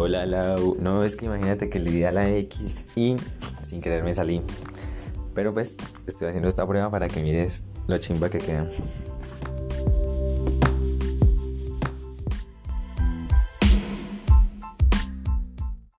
Hola Lau, no es que imagínate que le di a la X y sin querer me salí. Pero pues estoy haciendo esta prueba para que mires lo chimba que queda.